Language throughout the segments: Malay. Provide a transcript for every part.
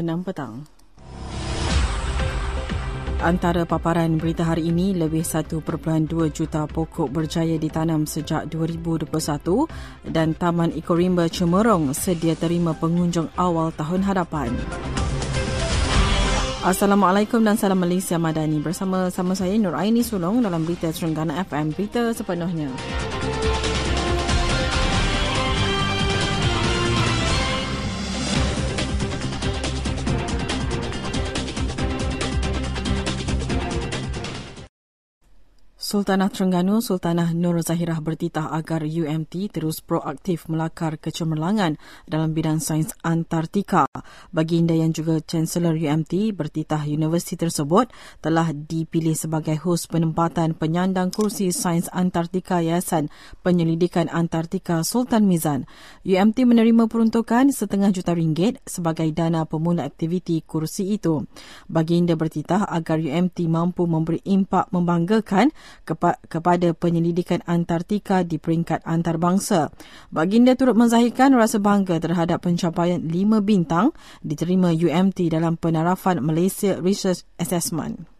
6 petang. Antara paparan berita hari ini, lebih 1.2 juta pokok berjaya ditanam sejak 2021 dan Taman Ekorimba Cemerong sedia terima pengunjung awal tahun hadapan. Assalamualaikum dan salam Malaysia Madani. Bersama-sama saya Nur Aini Sulong dalam Berita Terengganu FM. Berita sepenuhnya. Sultanah Terengganu Sultanah Nur Zahirah bertitah agar UMT terus proaktif melakar kecemerlangan dalam bidang sains Antartika. Baginda yang juga Chancellor UMT bertitah universiti tersebut telah dipilih sebagai hos penempatan penyandang kursi sains Antartika Yayasan Penyelidikan Antartika Sultan Mizan. UMT menerima peruntukan setengah juta ringgit sebagai dana pemula aktiviti kursi itu. Baginda bertitah agar UMT mampu memberi impak membanggakan kepa- kepada penyelidikan Antartika di peringkat antarabangsa. Baginda turut menzahirkan rasa bangga terhadap pencapaian 5 bintang diterima UMT dalam penarafan Malaysia Research Assessment.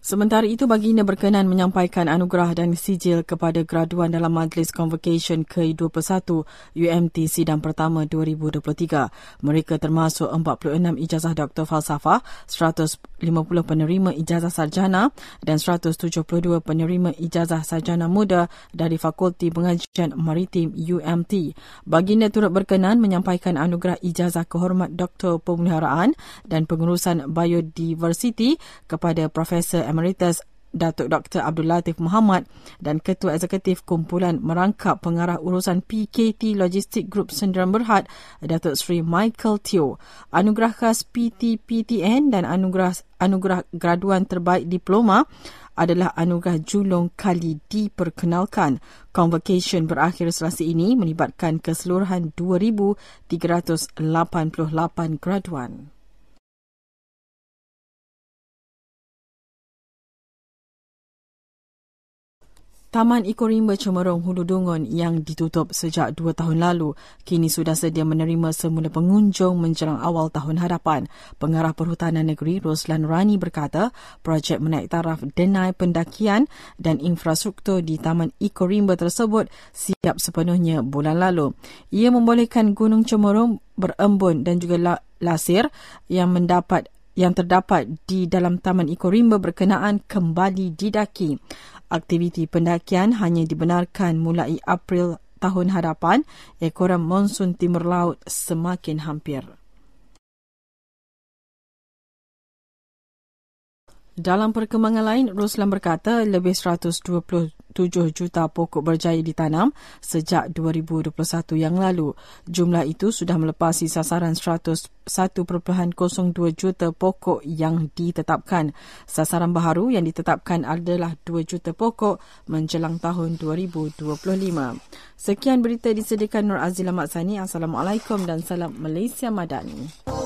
Sementara itu, baginda berkenan menyampaikan anugerah dan sijil kepada graduan dalam Majlis Convocation ke-21 UMT Sidang Pertama 2023. Mereka termasuk 46 ijazah Doktor Falsafah, 150 penerima ijazah sarjana dan 172 penerima ijazah sarjana muda dari Fakulti Pengajian Maritim UMT. Baginda turut berkenan menyampaikan anugerah ijazah kehormat Doktor Pemeliharaan dan Pengurusan Biodiversiti kepada Profesor Emeritus Datuk Dr. Abdul Latif Muhammad dan Ketua Eksekutif Kumpulan Merangkap Pengarah Urusan PKT Logistik Group Sendirian Berhad Datuk Sri Michael Teo. Anugerah khas PTPTN dan anugerah anugerah graduan terbaik diploma adalah anugerah julung kali diperkenalkan. Convocation berakhir selasa ini melibatkan keseluruhan 2,388 graduan. Taman Ekorimba Cemerong Hulu Dungun yang ditutup sejak dua tahun lalu kini sudah sedia menerima semula pengunjung menjelang awal tahun hadapan. Pengarah Perhutanan Negeri Roslan Rani berkata projek menaik taraf denai pendakian dan infrastruktur di Taman Ekorimba tersebut siap sepenuhnya bulan lalu. Ia membolehkan Gunung Cemerong berembun dan juga lasir yang mendapat yang terdapat di dalam Taman Ekorimba berkenaan kembali didaki aktiviti pendakian hanya dibenarkan mulai April tahun hadapan ekoran monsun timur laut semakin hampir. Dalam perkembangan lain, Ruslan berkata lebih 127 juta pokok berjaya ditanam sejak 2021 yang lalu. Jumlah itu sudah melepasi sasaran 101.02 juta pokok yang ditetapkan. Sasaran baharu yang ditetapkan adalah 2 juta pokok menjelang tahun 2025. Sekian berita disediakan Nur Azila Maksani. Assalamualaikum dan salam Malaysia Madani.